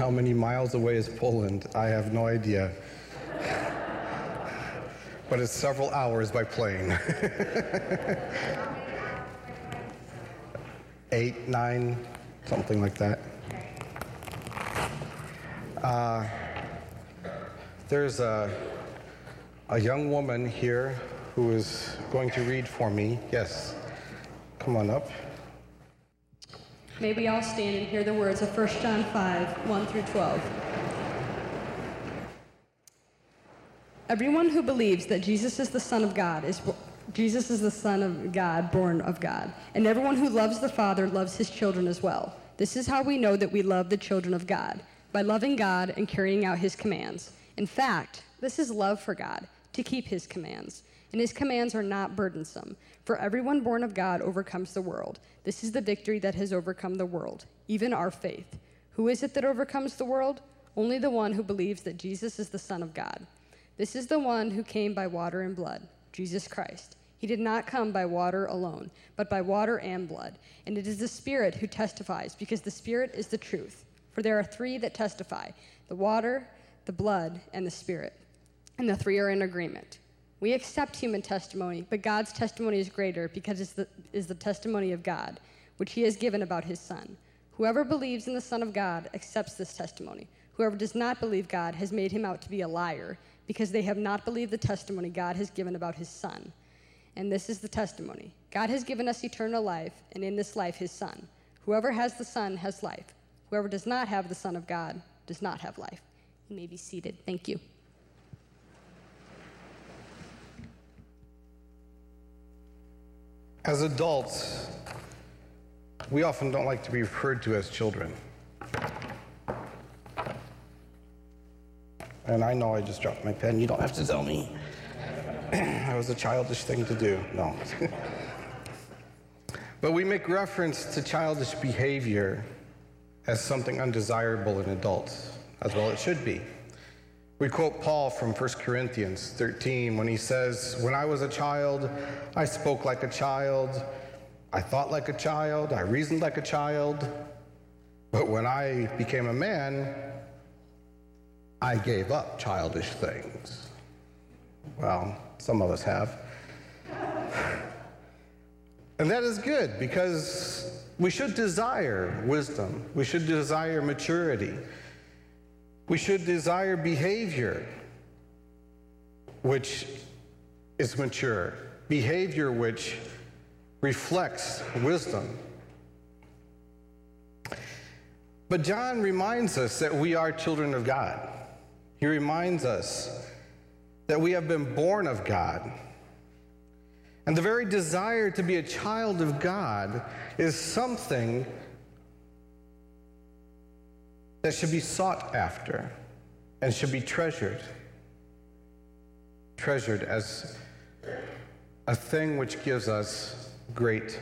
how many miles away is Poland? I have no idea. but it's several hours by plane. Eight, nine, something like that. Uh, there's a, a young woman here who is going to read for me. Yes, come on up. May we all stand and hear the words of 1 John 5 1 through 12. Everyone who believes that Jesus is the Son of God is Jesus is the Son of God, born of God. And everyone who loves the Father loves his children as well. This is how we know that we love the children of God by loving God and carrying out his commands. In fact, this is love for God, to keep his commands. And his commands are not burdensome. For everyone born of God overcomes the world. This is the victory that has overcome the world, even our faith. Who is it that overcomes the world? Only the one who believes that Jesus is the Son of God. This is the one who came by water and blood, Jesus Christ. He did not come by water alone, but by water and blood. And it is the Spirit who testifies, because the Spirit is the truth. For there are three that testify the water, the blood, and the Spirit. And the three are in agreement. We accept human testimony, but God's testimony is greater because it is the testimony of God, which He has given about His Son. Whoever believes in the Son of God accepts this testimony. Whoever does not believe God has made him out to be a liar, because they have not believed the testimony God has given about His Son. And this is the testimony God has given us eternal life, and in this life, His Son. Whoever has the Son has life. Whoever does not have the Son of God does not have life. You may be seated. Thank you. As adults, we often don't like to be referred to as children. And I know I just dropped my pen. You don't have to tell me. that was a childish thing to do. No. but we make reference to childish behavior as something undesirable in adults, as well it should be. We quote Paul from 1 Corinthians 13 when he says, When I was a child, I spoke like a child, I thought like a child, I reasoned like a child, but when I became a man, I gave up childish things. Well, some of us have. And that is good because we should desire wisdom. We should desire maturity. We should desire behavior which is mature, behavior which reflects wisdom. But John reminds us that we are children of God. He reminds us that we have been born of God. And the very desire to be a child of God is something that should be sought after and should be treasured. Treasured as a thing which gives us great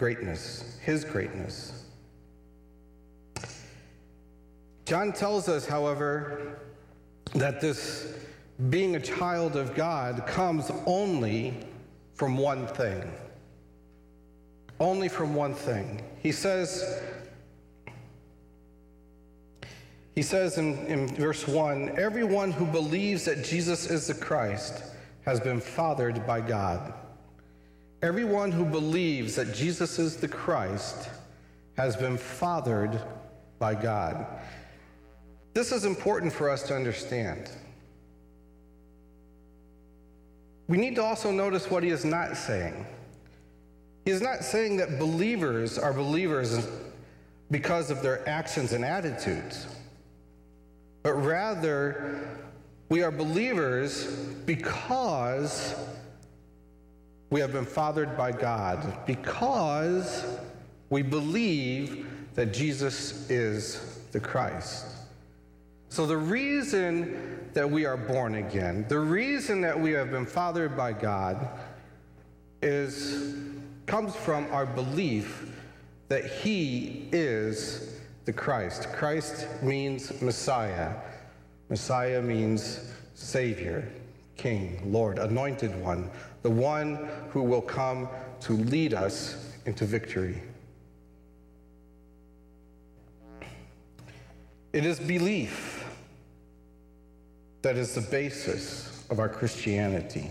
greatness, his greatness. John tells us, however, that this being a child of God comes only from one thing. Only from one thing. He says, he says in, in verse 1 Everyone who believes that Jesus is the Christ has been fathered by God. Everyone who believes that Jesus is the Christ has been fathered by God. This is important for us to understand. We need to also notice what he is not saying. He is not saying that believers are believers because of their actions and attitudes, but rather we are believers because we have been fathered by God, because we believe that Jesus is the Christ. So, the reason that we are born again, the reason that we have been fathered by God, is comes from our belief that He is the Christ. Christ means Messiah. Messiah means Savior, King, Lord, Anointed One, the one who will come to lead us into victory. It is belief that is the basis of our Christianity.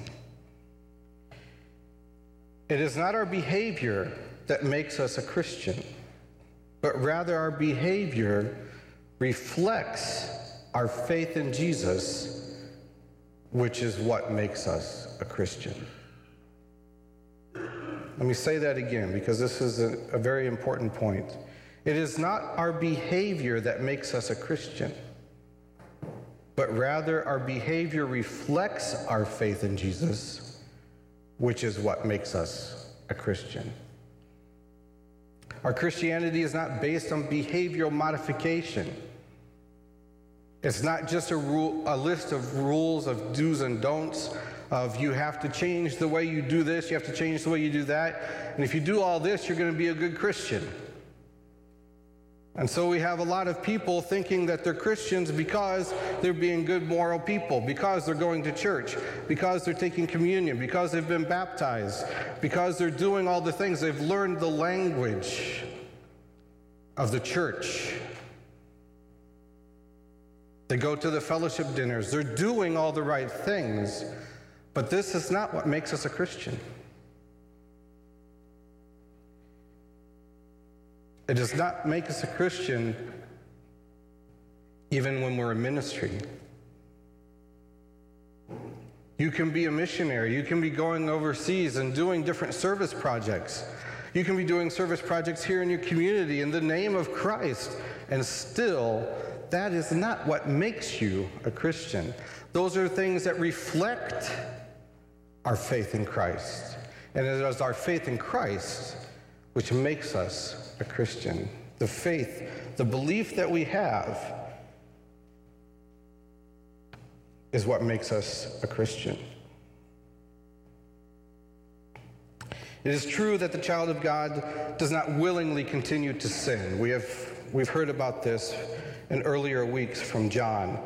It is not our behavior that makes us a Christian, but rather our behavior reflects our faith in Jesus, which is what makes us a Christian. Let me say that again because this is a, a, very important point. It is not our behavior that makes us a Christian, but rather our behavior reflects our faith in Jesus, which is what makes us a Christian. Our Christianity is not based on behavioral modification. It's not just a, rule, a list of rules of do's and don'ts, of you have to change the way you do this, you have to change the way you do that. And if you do all this, you're going to be a good Christian. And so we have a lot of people thinking that they're Christians because they're being good moral people, because they're going to church, because they're taking communion, because they've been baptized, because they're doing all the things. They've learned the language of the church. They go to the fellowship dinners. They're doing all the right things. But this is not what makes us a Christian. It does not make us a Christian even when we're in ministry. You can be a missionary. You can be going overseas and doing different service projects. You can be doing service projects here in your community in the name of Christ, and still, that is not what makes you a Christian. Those are things that reflect our faith in Christ. And it is our faith in Christ which makes us a Christian. The faith, the belief that we have, is what makes us a Christian. It is true that the child of God does not willingly continue to sin. We have, we've heard about this in earlier weeks from John.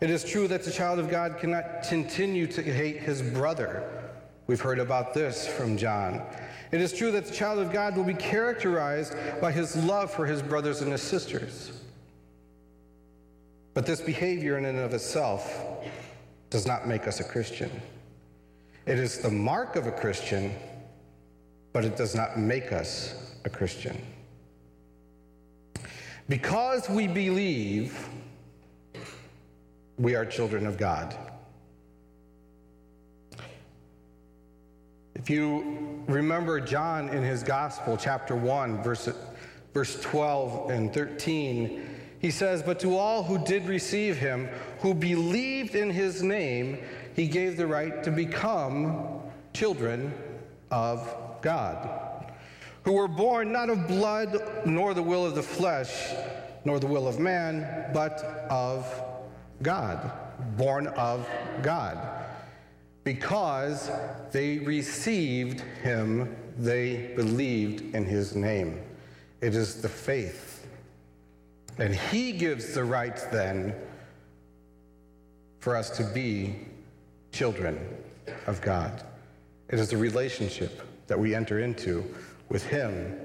It is true that the child of God cannot continue to hate his brother. We've heard about this from John. It is true that the child of God will be characterized by his love for his brothers and his sisters. But this behavior in and of itself does not make us a Christian. It is the mark of a Christian, but it does not make us a Christian. Because we believe we are children of God. If you remember John in his gospel, chapter 1, verse, verse 12 and 13, he says, But to all who did receive him, who believed in his name, he gave the right to become children of God, who were born not of blood, nor the will of the flesh, nor the will of man, but of God, born of God. Because they received him, they believed in his name. It is the faith. And he gives the right then for us to be children of God. It is a relationship that we enter into with him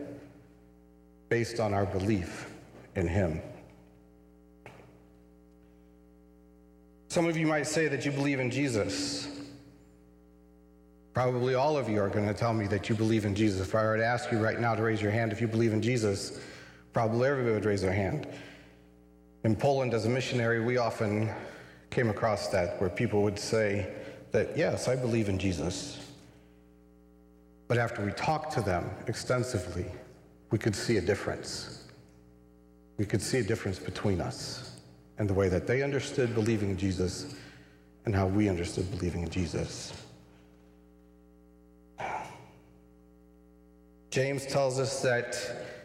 based on our belief in him. Some of you might say that you believe in Jesus. Probably all of you are going to tell me that you believe in Jesus. If I were to ask you right now to raise your hand if you believe in Jesus, probably everybody would raise their hand. In Poland, as a missionary, we often came across that where people would say that, yes, I believe in Jesus. But after we talked to them extensively, we could see a difference. We could see a difference between us and the way that they understood believing in Jesus and how we understood believing in Jesus. James tells us that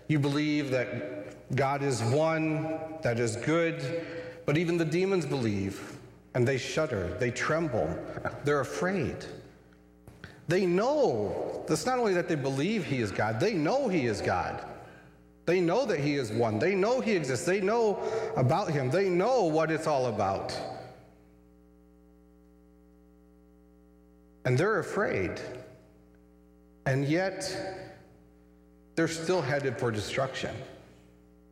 you believe that God is one, that is good, but even the demons believe and they shudder, they tremble, they're afraid. They know, it's not only that they believe He is God, they know He is God. They know that He is one. They know He exists. They know about Him. They know what it's all about. And they're afraid. And yet, they're still headed for destruction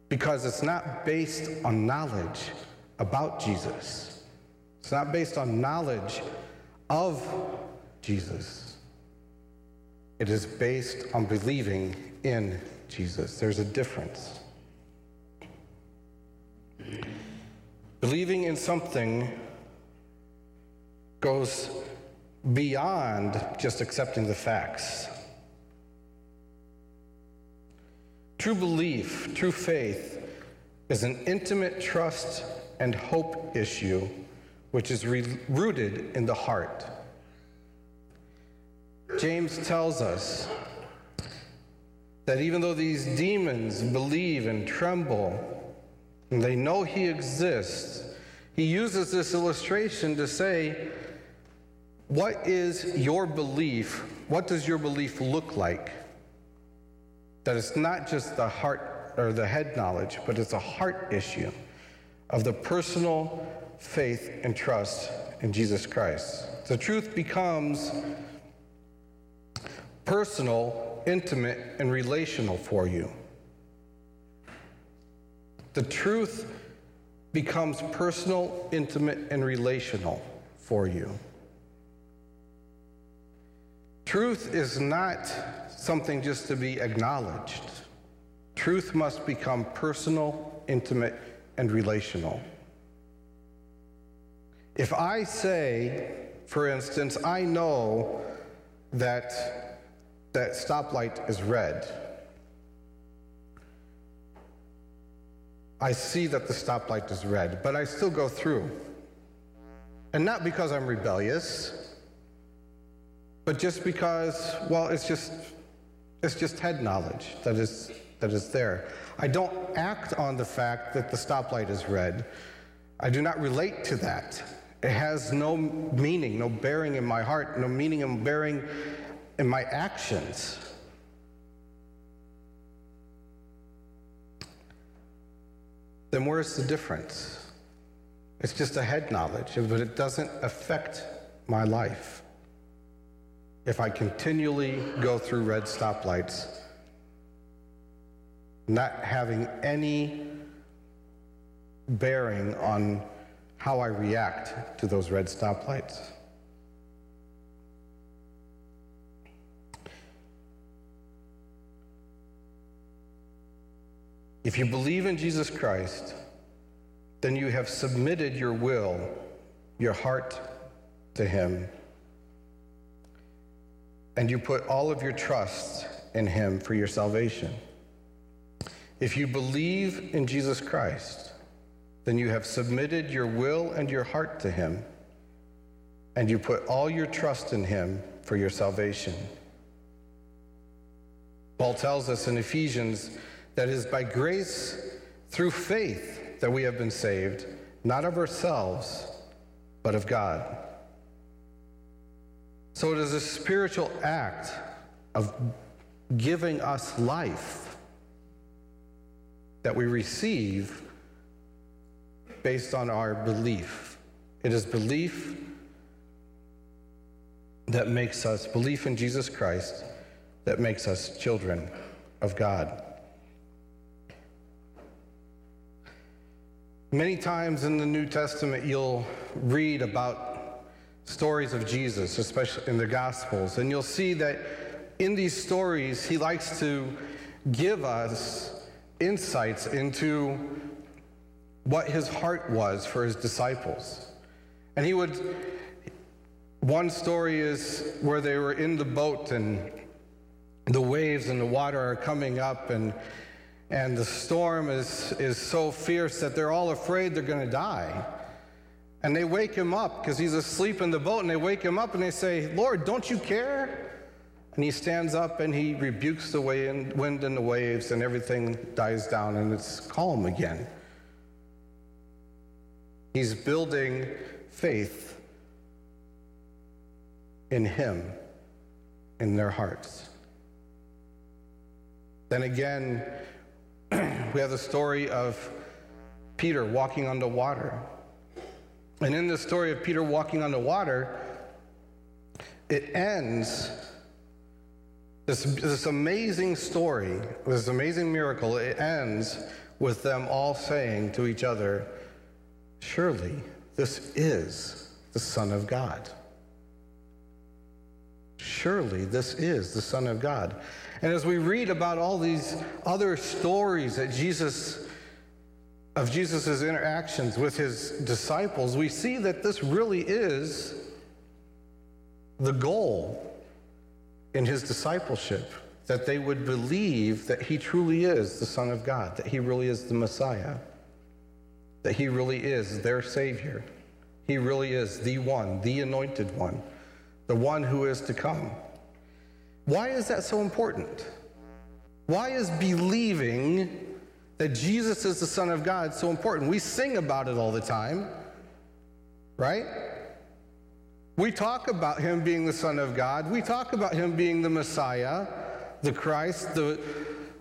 because it's not based on knowledge about Jesus. It's not based on knowledge of Jesus. It is based on believing in Jesus. There's a difference. Believing in something goes beyond just accepting the facts. True belief, true faith, is an intimate trust and hope issue which is re- rooted in the heart. James tells us that even though these demons believe and tremble, and they know he exists, he uses this illustration to say, What is your belief? What does your belief look like? That it's not just the heart or the head knowledge, but it's a heart issue of the personal faith and trust in Jesus Christ. The truth becomes personal, intimate, and relational for you. The truth becomes personal, intimate, and relational for you. Truth is not something just to be acknowledged. Truth must become personal, intimate, and relational. If I say, for instance, I know that that stoplight is red, I see that the stoplight is red, but I still go through. And not because I'm rebellious, but just because, well, it's just it's just head knowledge that is that is there. I don't act on the fact that the stoplight is red. I do not relate to that. It has no meaning, no bearing in my heart, no meaning and bearing in my actions. Then where's the difference? It's just a head knowledge, but it doesn't affect my life. If I continually go through red stoplights, not having any bearing on how I react to those red stoplights. If you believe in Jesus Christ, then you have submitted your will, your heart to Him, and you put all of your trust in Him for your salvation. If you believe in Jesus Christ, then you have submitted your will and your heart to Him, and you put all your trust in Him for your salvation. Paul tells us in Ephesians that it is by grace through faith that we have been saved, not of ourselves, but of God. So it is a spiritual act of giving us life that we receive based on our belief. It is belief that makes us, belief in Jesus Christ, that makes us children of God. Many times in the New Testament, you'll read about stories of Jesus, especially in the Gospels, and you'll see that in these stories, he likes to give us insights into what his heart was for his disciples. And he would, one story is where they were in the boat and the waves and the water are coming up and and the storm is, is so fierce that they're all afraid they're going to die. And they wake him up because he's asleep in the boat, and they wake him up and they say, Lord, don't you care? And he stands up and he rebukes the wind and the waves, and everything dies down and it's calm again. He's building faith in him, in their hearts. Then again, we have the story of Peter walking on the water. And in the story of Peter walking on the water, it ends this, this amazing story, this amazing miracle. It ends with them all saying to each other, Surely this is the Son of God. Surely this is the Son of God. And as we read about all these other stories that Jesus of Jesus' interactions with his disciples, we see that this really is the goal in his discipleship that they would believe that he truly is the Son of God, that he really is the Messiah, that he really is their Savior. He really is the one, the anointed one, the one who is to come. Why is that so important? Why is believing that Jesus is the Son of God so important? We sing about it all the time, right? We talk about him being the Son of God. We talk about him being the Messiah, the Christ. The,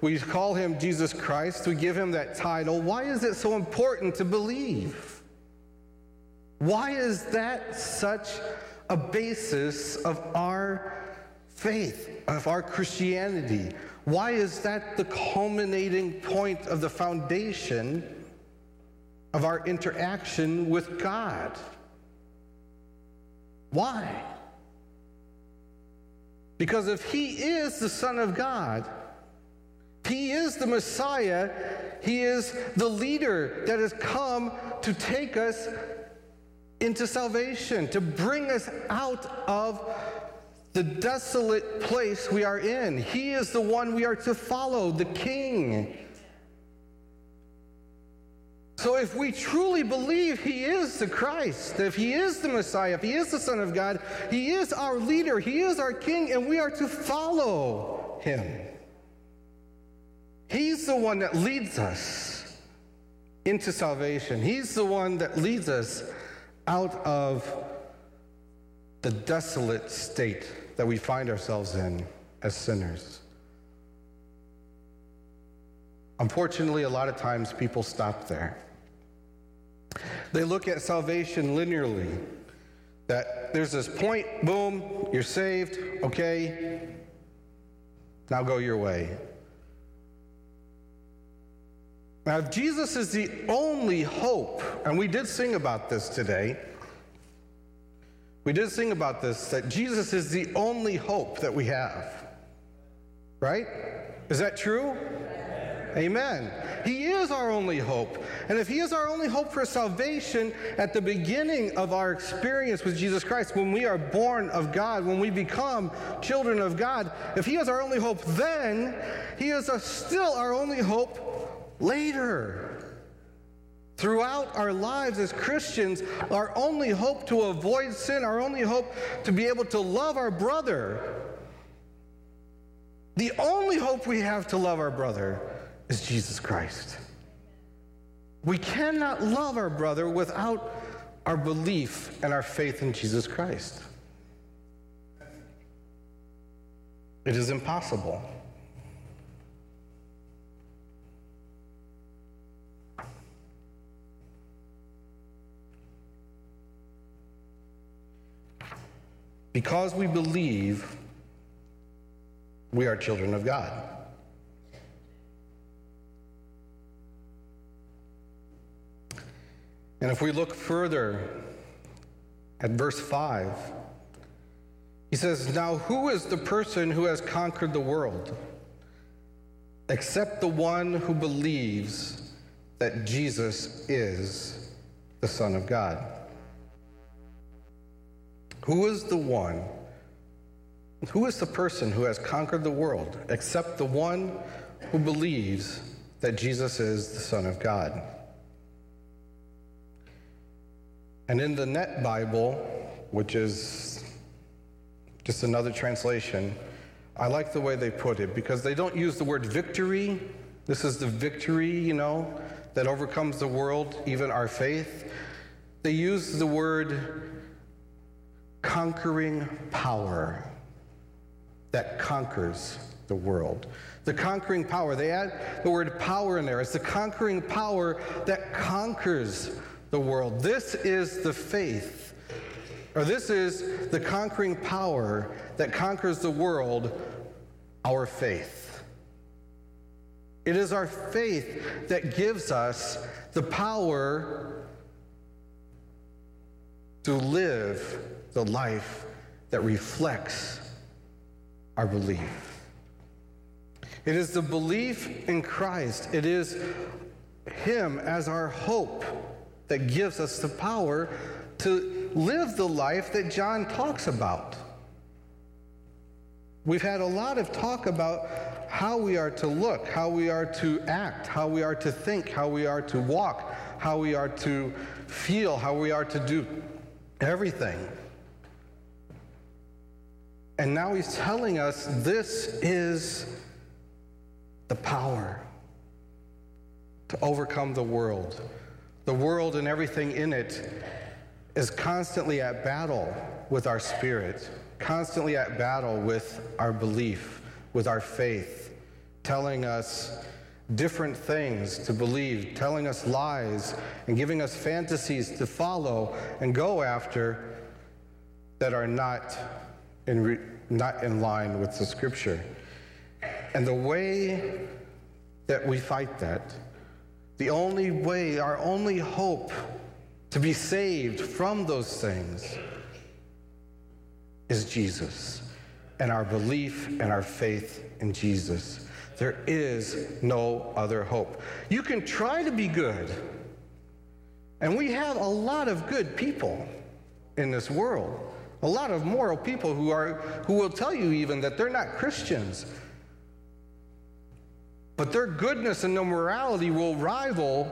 we call him Jesus Christ. We give him that title. Why is it so important to believe? Why is that such a basis of our faith, of our Christianity? Why is that the culminating point of the foundation of our interaction with God? Why? Because if he is the Son of God, he is the Messiah, he is the leader that has come to take us into salvation, to bring us out of the desolate place we are in. He is the one we are to follow, the King. So, if we truly believe He is the Christ, if He is the Messiah, if He is the Son of God, He is our leader, He is our King, and we are to follow Him. He's the one that leads us into salvation, He's the one that leads us out of the desolate state that we find ourselves in as sinners. Unfortunately, a lot of times people stop there. They look at salvation linearly. That there's this point, boom, you're saved, okay, now go your way. Now, if Jesus is the only hope, and we did sing about this today, we did sing about this, that Jesus is the only hope that we have. Right? Is that true? Amen. He is our only hope. And if He is our only hope for salvation at the beginning of our experience with Jesus Christ, when we are born of God, when we become children of God, if He is our only hope then, He is still our only hope later. Throughout our lives as Christians, our only hope to avoid sin, our only hope to be able to love our brother, the only hope we have to love our brother is Jesus Christ. We cannot love our brother without our belief and our faith in Jesus Christ. It is impossible. Because we believe, we are children of God. And if we look further at verse 5, he says, Now who is the person who has conquered the world? Except the one who believes that Jesus is the Son of God. Who is the one? Who is the person who has conquered the world except the one who believes that Jesus is the Son of God? And in the Net Bible, which is just another translation, I like the way they put it because they don't use the word victory. This is the victory, you know, that overcomes the world, even our faith. They use the word conquering power that conquers the world. The conquering power, they add the word power in there. It's the conquering power that conquers the world. This is the faith, or this is the conquering power that conquers the world, our faith. It is our faith that gives us the power to live the life that reflects our belief. It is the belief in Christ, it is Him as our hope that gives us the power to live the life that John talks about. We've had a lot of talk about how we are to look, how we are to act, how we are to think, how we are to walk, how we are to feel, how we are to do everything. And now he's telling us this is the power to overcome the world. The world and everything in it is constantly at battle with our spirit, constantly at battle with our belief, with our faith, telling us different things to believe, telling us lies, and giving us fantasies to follow and go after that are not in, not in line with the scripture. And the way that we fight that, the only way, our only hope to be saved from those things is Jesus and our belief and our faith in Jesus. There is no other hope. You can try to be good, and we have a lot of good people in this world. A lot of moral people who are who will tell you even that they're not Christians. But their goodness and their morality will rival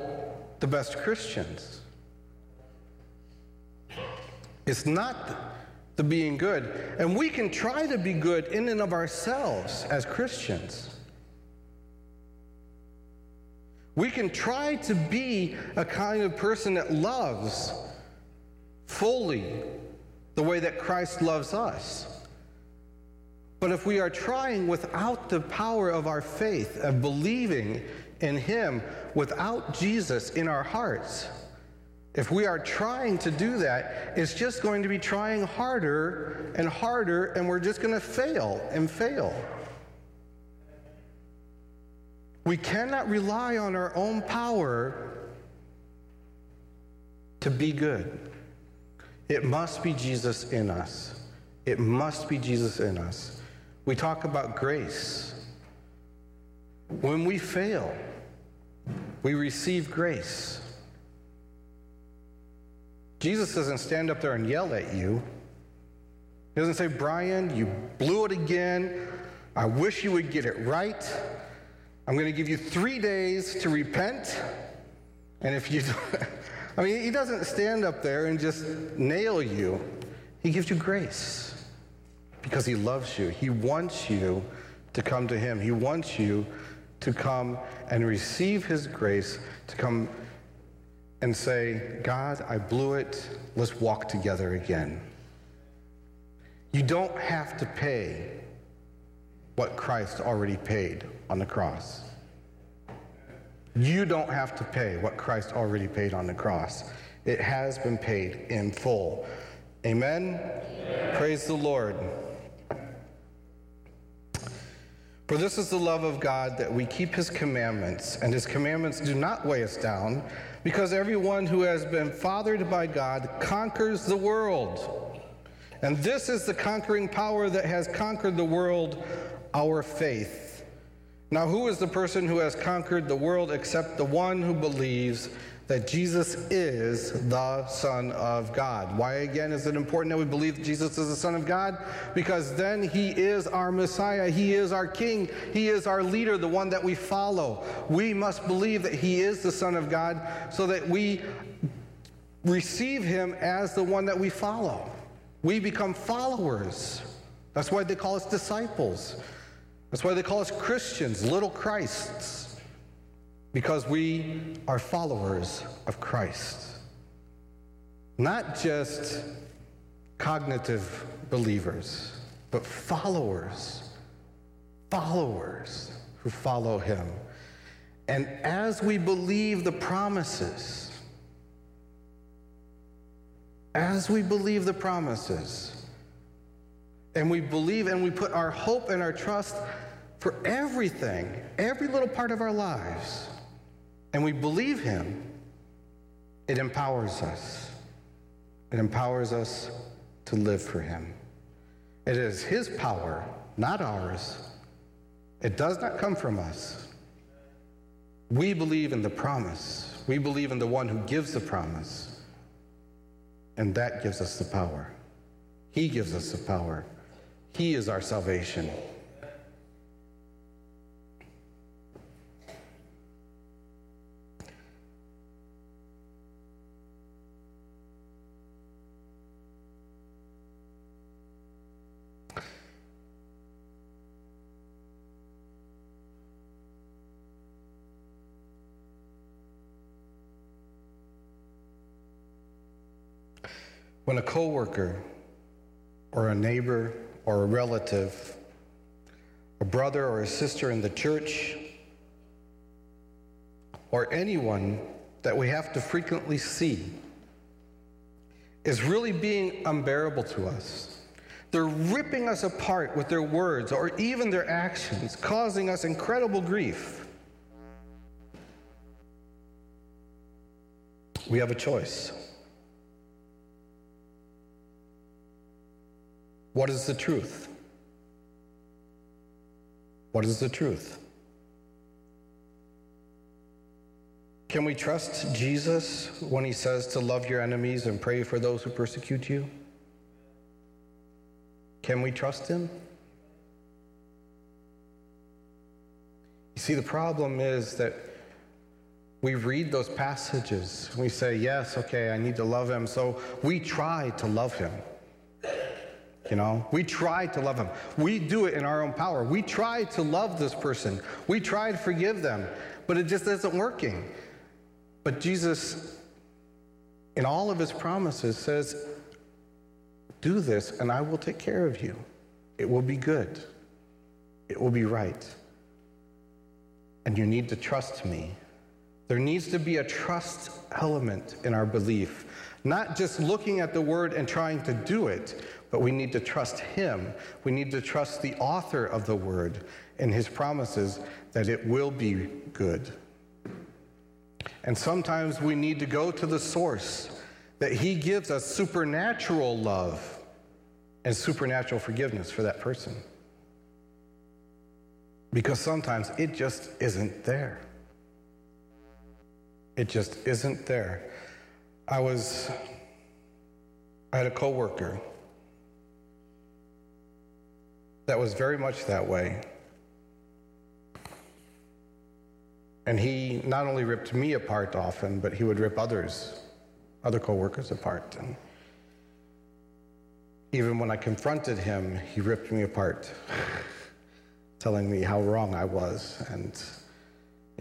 the best Christians. It's not the being good. And we can try to be good in and of ourselves as Christians. We can try to be a kind of person that loves fully the way that Christ loves us. But if we are trying without the power of our faith, of believing in Him, without Jesus in our hearts, if we are trying to do that, it's just going to be trying harder and harder, and we're just going to fail and fail. We cannot rely on our own power to be good. It must be Jesus in us. It must be Jesus in us. We talk about grace. When we fail, we receive grace. Jesus doesn't stand up there and yell at you. He doesn't say, Brian, you blew it again. I wish you would get it right. I'm going to give you three days to repent. And if you, I mean, he doesn't stand up there and just nail you, he gives you grace because he loves you. He wants you to come to him, he wants you to come and receive his grace, to come and say, God, I blew it. Let's walk together again. You don't have to pay what Christ already paid on the cross. You don't have to pay what Christ already paid on the cross. It has been paid in full. Amen? Amen. Praise the Lord. For this is the love of God that we keep his commandments, and his commandments do not weigh us down, because everyone who has been fathered by God conquers the world. And this is the conquering power that has conquered the world, our faith. Now, who is the person who has conquered the world except the one who believes that Jesus is the Son of God. Why, again, is it important that we believe Jesus is the Son of God? Because then He is our Messiah, He is our King, He is our leader, the one that we follow. We must believe that He is the Son of God so that we receive Him as the one that we follow. We become followers. That's why they call us disciples. That's why they call us Christians, little Christs because we are followers of Christ. Not just cognitive believers, but followers, followers who follow him. And as we believe the promises, as we believe the promises, and we believe and we put our hope and our trust for everything, every little part of our lives, and we believe Him, it empowers us. It empowers us to live for Him. It is His power, not ours. It does not come from us. We believe in the promise. We believe in the one who gives the promise. And that gives us the power. He gives us the power. He is our salvation. When a coworker or a neighbor or a relative, a brother or a sister in the church, or anyone that we have to frequently see is really being unbearable to us. They're ripping us apart with their words or even their actions, causing us incredible grief. We have a choice. What is the truth? What is the truth? Can we trust Jesus when he says to love your enemies and pray for those who persecute you? Can we trust him? You see, the problem is that we read those passages. We say, yes, okay, I need to love him. So we try to love him. You know, we try to love them. We do it in our own power. We try to love this person. We try to forgive them, but it just isn't working. But Jesus, in all of his promises, says, Do this, and I will take care of you. It will be good, it will be right. And you need to trust me. There needs to be a trust element in our belief, not just looking at the word and trying to do it, but we need to trust Him. We need to trust the author of the word and His promises that it will be good. And sometimes we need to go to the source that He gives us supernatural love and supernatural forgiveness for that person. Because sometimes it just isn't there. It just isn't there. I was, I had a coworker that was very much that way. And he not only ripped me apart often, but he would rip others, other coworkers apart. And even when I confronted him, he ripped me apart, telling me how wrong I was and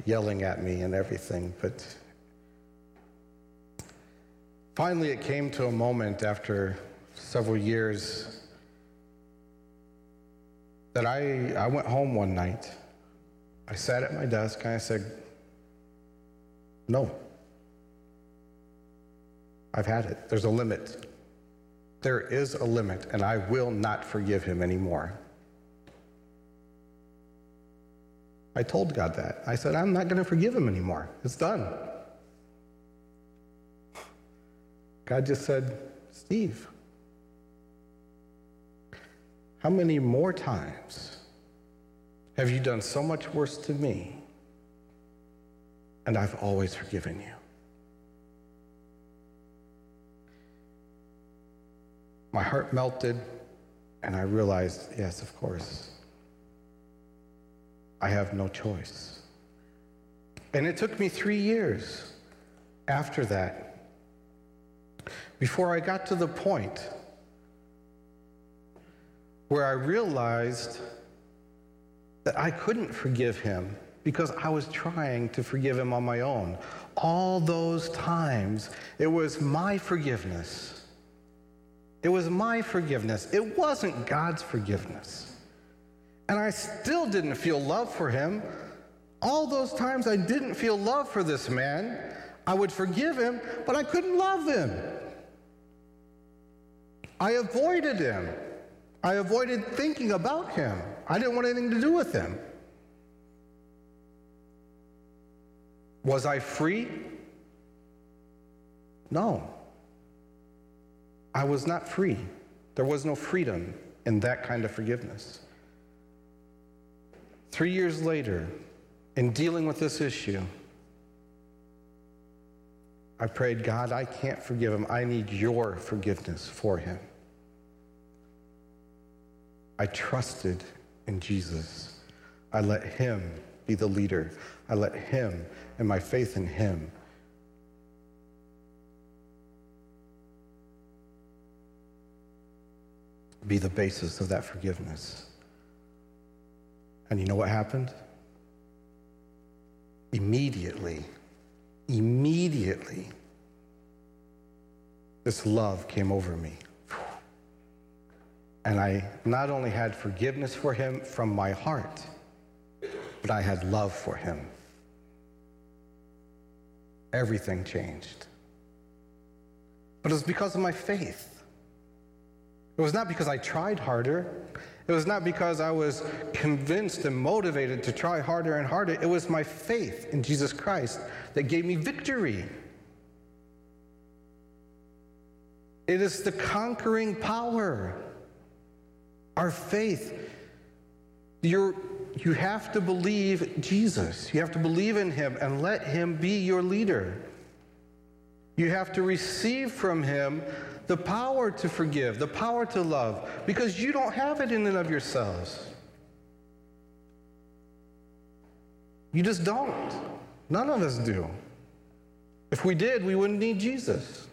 yelling at me and everything. But finally, it came to a moment after several years that I, I went home one night. I sat at my desk and I said, No. I've had it. There's a limit. There is a limit, and I will not forgive him anymore. I told God that. I said, I'm not going to forgive him anymore. It's done. God just said, Steve, how many more times have you done so much worse to me and I've always forgiven you? My heart melted and I realized, yes, of course. I have no choice. And it took me three years after that before I got to the point where I realized that I couldn't forgive him because I was trying to forgive him on my own. All those times, it was my forgiveness. It was my forgiveness. It wasn't God's forgiveness. And I still didn't feel love for him. All those times I didn't feel love for this man, I would forgive him, but I couldn't love him. I avoided him. I avoided thinking about him. I didn't want anything to do with him. Was I free? No. I was not free. There was no freedom in that kind of forgiveness. Three years later, in dealing with this issue, I prayed, God, I can't forgive him. I need your forgiveness for him. I trusted in Jesus. I let him be the leader. I let him and my faith in him be the basis of that forgiveness. And you know what happened? Immediately, immediately, this love came over me. And I not only had forgiveness for him from my heart, but I had love for him. Everything changed. But it was because of my faith. It was not because I tried harder. It was not because I was convinced and motivated to try harder and harder. It was my faith in Jesus Christ that gave me victory. It is the conquering power. Our faith. You're, you have to believe Jesus. You have to believe in him and let him be your leader. You have to receive from him the power to forgive, the power to love, because you don't have it in and of yourselves. You just don't. None of us do. If we did, we wouldn't need Jesus.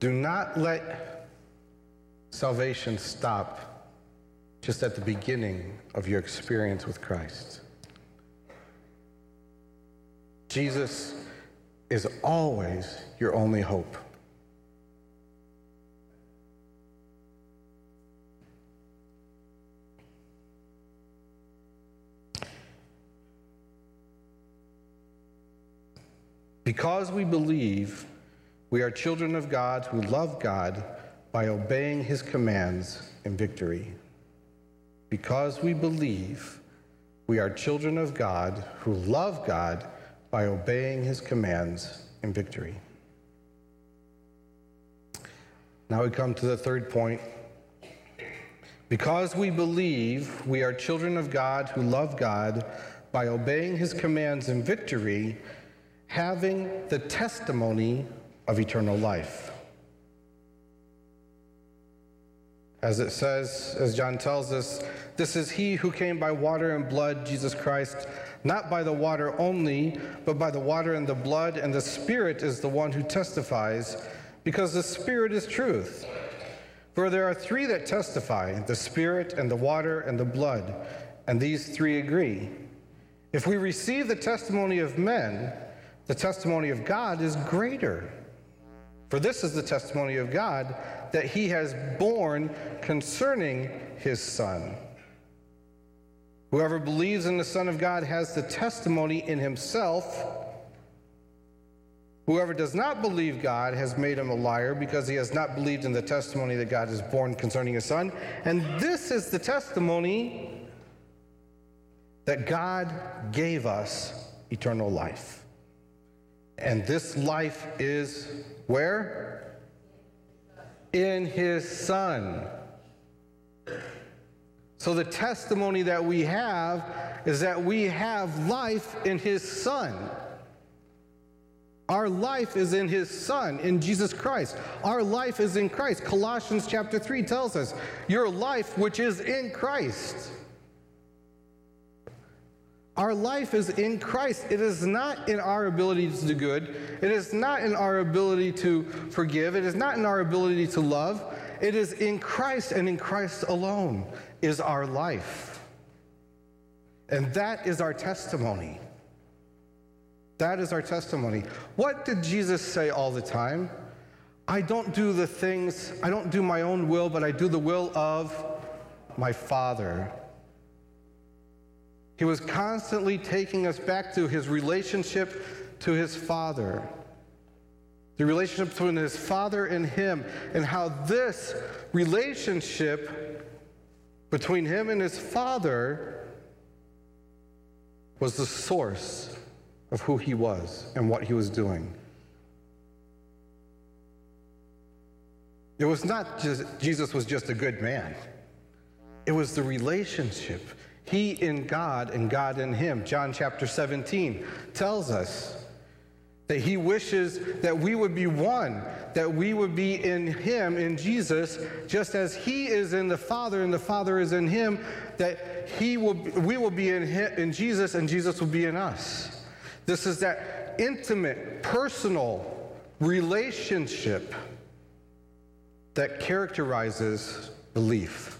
Do not let salvation stop just at the beginning of your experience with Christ. Jesus is always your only hope. Because we believe we are children of God who love God by obeying his commands in victory. Because we believe we are children of God who love God by obeying his commands in victory. Now we come to the third point. Because we believe we are children of God who love God by obeying his commands in victory, having the testimony of eternal life. As it says, as John tells us, this is he who came by water and blood, Jesus Christ not by the water only, but by the water and the blood, and the Spirit is the one who testifies, because the Spirit is truth. For there are three that testify the Spirit, and the water, and the blood, and these three agree. If we receive the testimony of men, the testimony of God is greater. For this is the testimony of God that he has borne concerning his Son. Whoever believes in the Son of God has the testimony in himself. Whoever does not believe God has made him a liar because he has not believed in the testimony that God has borne concerning his Son. And this is the testimony that God gave us eternal life. And this life is where? In his Son. So the testimony that we have is that we have life in his Son. Our life is in his Son, in Jesus Christ. Our life is in Christ. Colossians chapter 3 tells us, Your life which is in Christ. Our life is in Christ. It is not in our ability to do good. It is not in our ability to forgive. It is not in our ability to love. It is in Christ and in Christ alone is our life. And that is our testimony. That is our testimony. What did Jesus say all the time? I don't do the things, I don't do my own will, but I do the will of my Father. He was constantly taking us back to his relationship to his Father. The relationship between his Father and him, and how this relationship between him and his Father was the source of who he was and what he was doing. It was not just Jesus was just a good man. It was the relationship. He in God and God in him. John chapter 17 tells us that he wishes that we would be one, that we would be in him, in Jesus, just as he is in the Father and the Father is in him, that he will, we will be in, him, in Jesus and Jesus will be in us. This is that intimate, personal relationship that characterizes belief.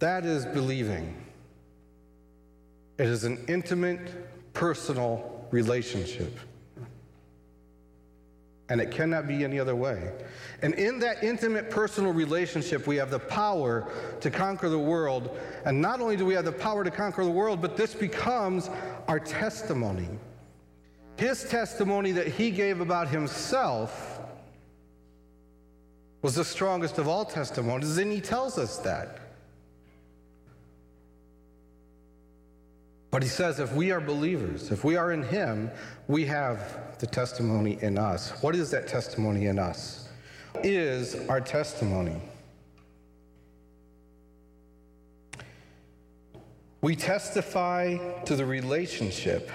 That is believing. It is an intimate, personal relationship. And it cannot be any other way. And in that intimate, personal relationship, we have the power to conquer the world. And not only do we have the power to conquer the world, but this becomes our testimony. His testimony that he gave about himself was the strongest of all testimonies, and he tells us that. But he says if we are believers, if we are in him, we have the testimony in us. What is that testimony in us? Is our testimony. We testify to the relationship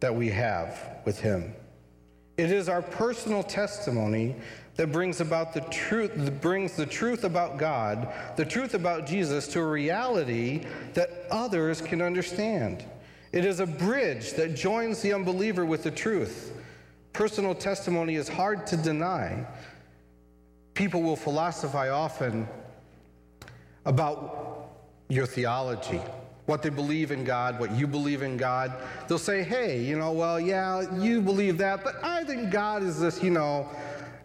that we have with him. It is our personal testimony that brings about the truth that brings the truth about God, the truth about Jesus to a reality that others can understand. It is a bridge that joins the unbeliever with the truth. Personal testimony is hard to deny. People will philosophize often about your theology, what they believe in God, what you believe in God. They'll say, hey, you know, well, yeah, you believe that, but I think God is this, you know,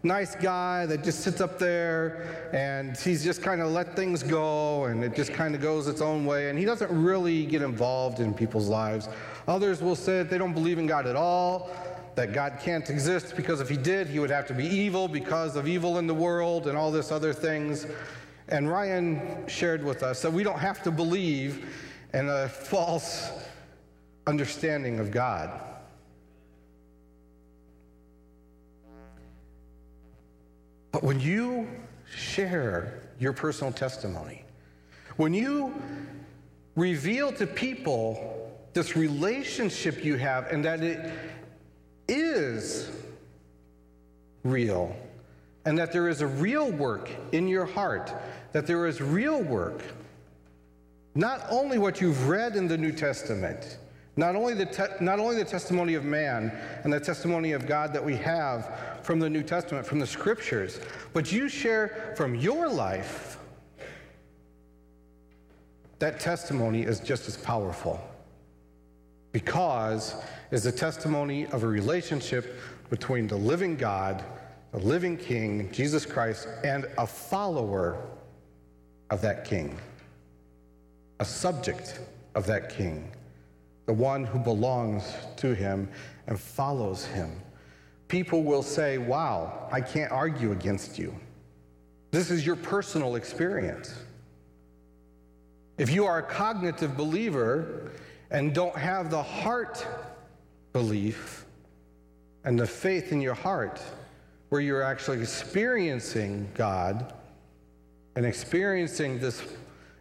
nice guy that just sits up there and he's just kind of let things go and it just kind of goes its own way and he doesn't really get involved in people's lives. Others will say that they don't believe in God at all, that God can't exist because if he did, he would have to be evil because of evil in the world and all this other things. And Ryan shared with us that we don't have to believe in a false understanding of God. But when you share your personal testimony, when you reveal to people this relationship you have and that it is real, and that there is a real work in your heart, that there is real work, not only what you've read in the New Testament, not only, the te- not only the testimony of man and the testimony of God that we have from the New Testament, from the scriptures, but you share from your life, that testimony is just as powerful because it's a testimony of a relationship between the living God, the living King, Jesus Christ, and a follower of that King, a subject of that King the one who belongs to him and follows him. People will say, Wow, I can't argue against you. This is your personal experience. If you are a cognitive believer and don't have the heart belief and the faith in your heart, where you're actually experiencing God and experiencing this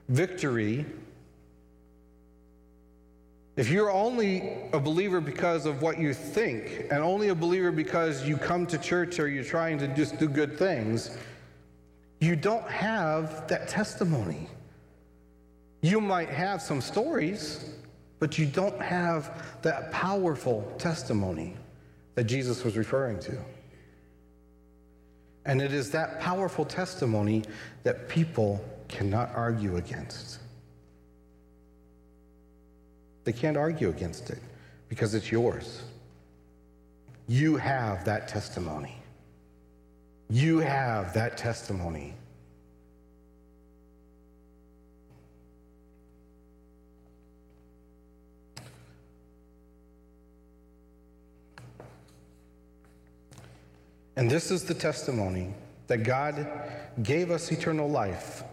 victory if you're only a believer because of what you think, and only a believer because you come to church or you're trying to just do good things, you don't have that testimony. You might have some stories, but you don't have that powerful testimony that Jesus was referring to. And it is that powerful testimony that people cannot argue against. They can't argue against it because it's yours. You have that testimony. You have that testimony. And this is the testimony that God gave us eternal life,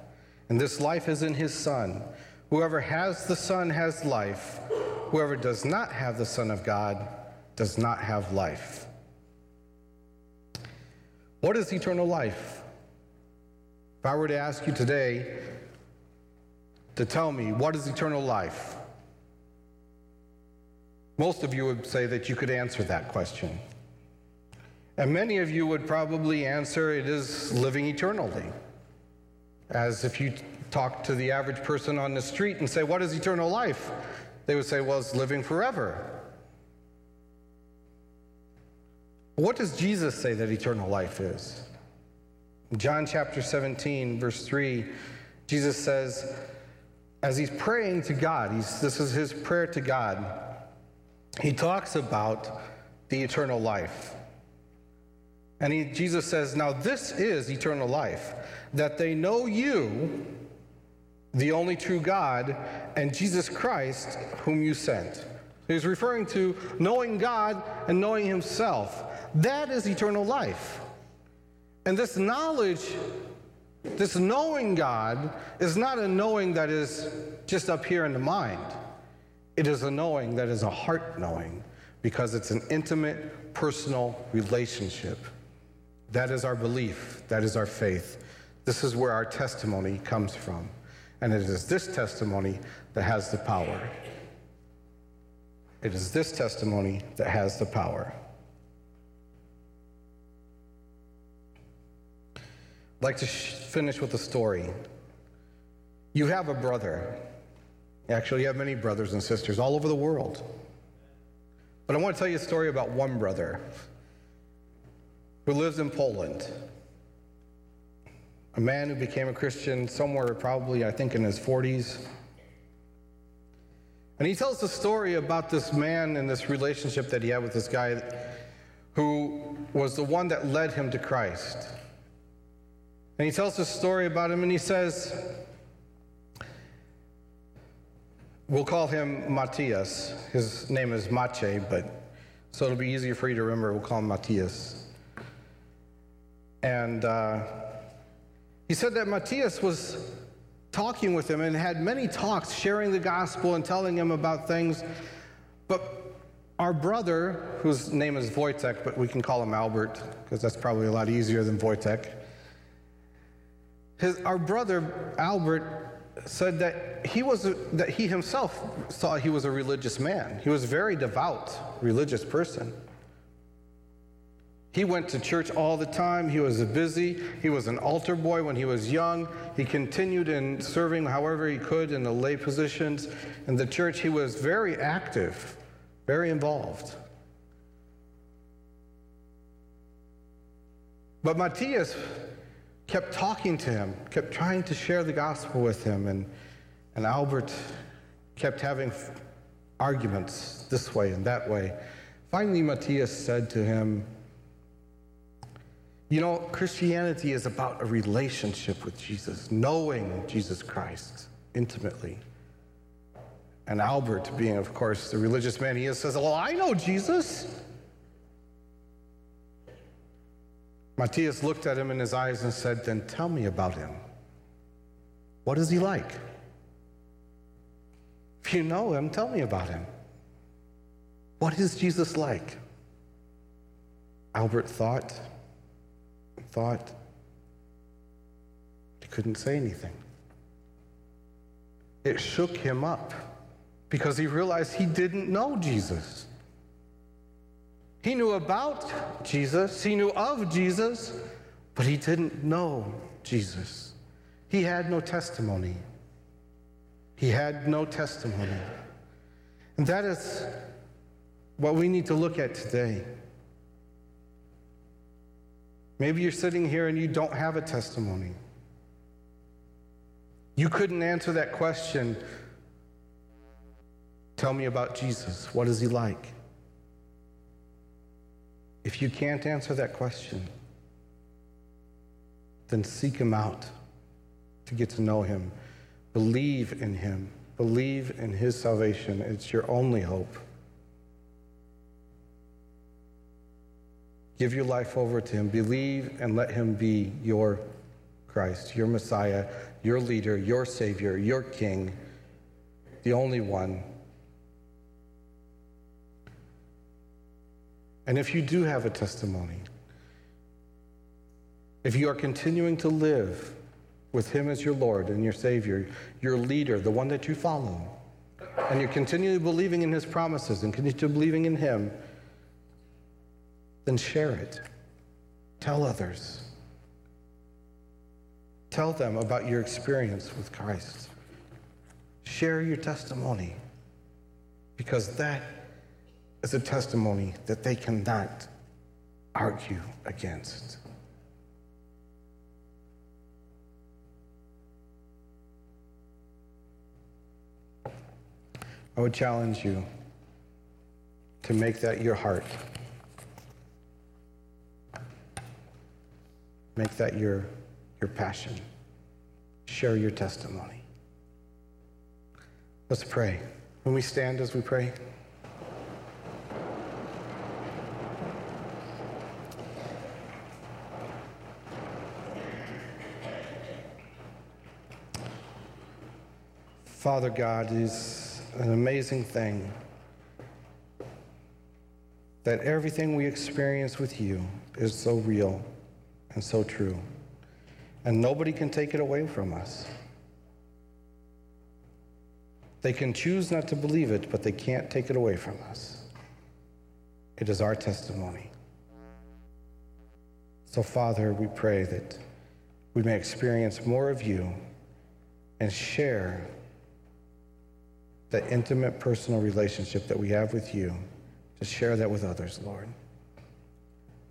and this life is in his Son. Whoever has the Son has life. Whoever does not have the Son of God does not have life. What is eternal life? If I were to ask you today to tell me what is eternal life, most of you would say that you could answer that question. And many of you would probably answer it is living eternally. As if you talk to the average person on the street and say, What is eternal life? They would say, Well, it's living forever. What does Jesus say that eternal life is? John chapter 17, verse 3, Jesus says, as he's praying to God, this is his prayer to God, he talks about the eternal life. And he, Jesus says, Now this is eternal life, that they know you, the only true God, and Jesus Christ, whom you sent. He's referring to knowing God and knowing himself. That is eternal life. And this knowledge, this knowing God, is not a knowing that is just up here in the mind. It is a knowing that is a heart knowing because it's an intimate, personal relationship. That is our belief, that is our faith. This is where our testimony comes from. And it is this testimony that has the power. It is this testimony that has the power. I'd like to finish with a story. You have a brother. Actually, you have many brothers and sisters all over the world. But I want to tell you a story about one brother who lives in Poland. A man who became a Christian somewhere, probably, I think, in his 40s. And he tells the story about this man and this relationship that he had with this guy who was the one that led him to Christ. And he tells a story about him and he says, we'll call him Matthias. His name is Maciej, but so it'll be easier for you to remember. We'll call him Matthias. And uh, he said that Matthias was talking with him and had many talks, sharing the gospel and telling him about things. But our brother, whose name is Wojtek, but we can call him Albert because that's probably a lot easier than Wojtek. His, our brother Albert said that he was that he himself thought he was a religious man. He was a very devout religious person. He went to church all the time. He was busy. He was an altar boy when he was young. He continued in serving however he could in the lay positions. In the church, he was very active, very involved. But Matthias kept talking to him, kept trying to share the gospel with him, and, and Albert kept having arguments this way and that way. Finally, Matthias said to him, You know, Christianity is about a relationship with Jesus, knowing Jesus Christ intimately. And Albert, being, of course, the religious man he is, says, Well, I know Jesus. Matthias looked at him in his eyes and said, Then tell me about him. What is he like? If you know him, tell me about him. What is Jesus like? Albert thought, thought, he couldn't say anything. It shook him up because he realized he didn't know Jesus. He knew about Jesus, he knew of Jesus, but he didn't know Jesus. He had no testimony. He had no testimony. And that is what we need to look at today. Maybe you're sitting here and you don't have a testimony. You couldn't answer that question. Tell me about Jesus. What is he like? If you can't answer that question, then seek him out to get to know him. Believe in him. Believe in his salvation. It's your only hope. Give your life over to Him. Believe and let Him be your Christ, your Messiah, your leader, your Savior, your King, the only one. And if you do have a testimony, if you are continuing to live with Him as your Lord and your Savior, your leader, the one that you follow, and you're continually believing in His promises and continue believing in Him, then share it. Tell others. Tell them about your experience with Christ. Share your testimony because that is a testimony that they cannot argue against. I would challenge you to make that your heart. Make that your, your passion. Share your testimony. Let's pray. When we stand as we pray, Father God, is an amazing thing that everything we experience with you is so real and so true. And nobody can take it away from us. They can choose not to believe it, but they can't take it away from us. It is our testimony. So, Father, we pray that we may experience more of you and share that intimate personal relationship that we have with you, to share that with others, Lord.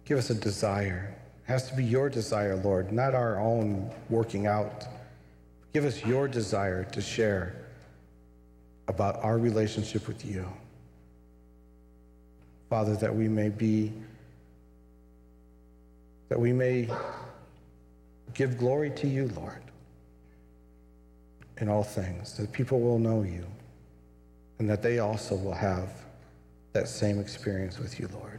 Give us a desire has to be your desire, Lord, not our own working out. Give us your desire to share about our relationship with you. Father, that we may be, that we may give glory to you, Lord, in all things, that people will know you, and that they also will have that same experience with you, Lord.